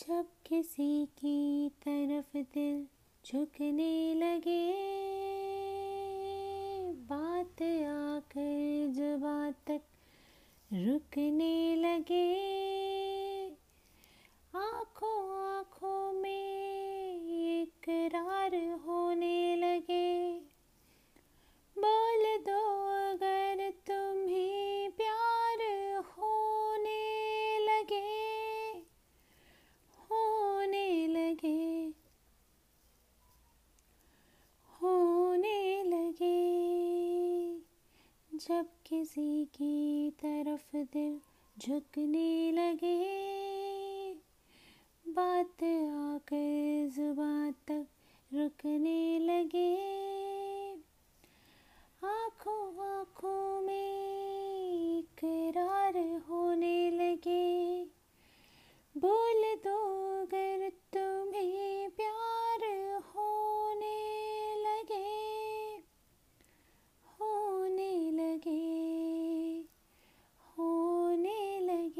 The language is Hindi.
जब किसी की तरफ़ दिल झुकने लगे बात आकर जब तक रुकने लगे। जब किसी की तरफ़ दिल झुकने लगे बात आकर जुबा तक रुकने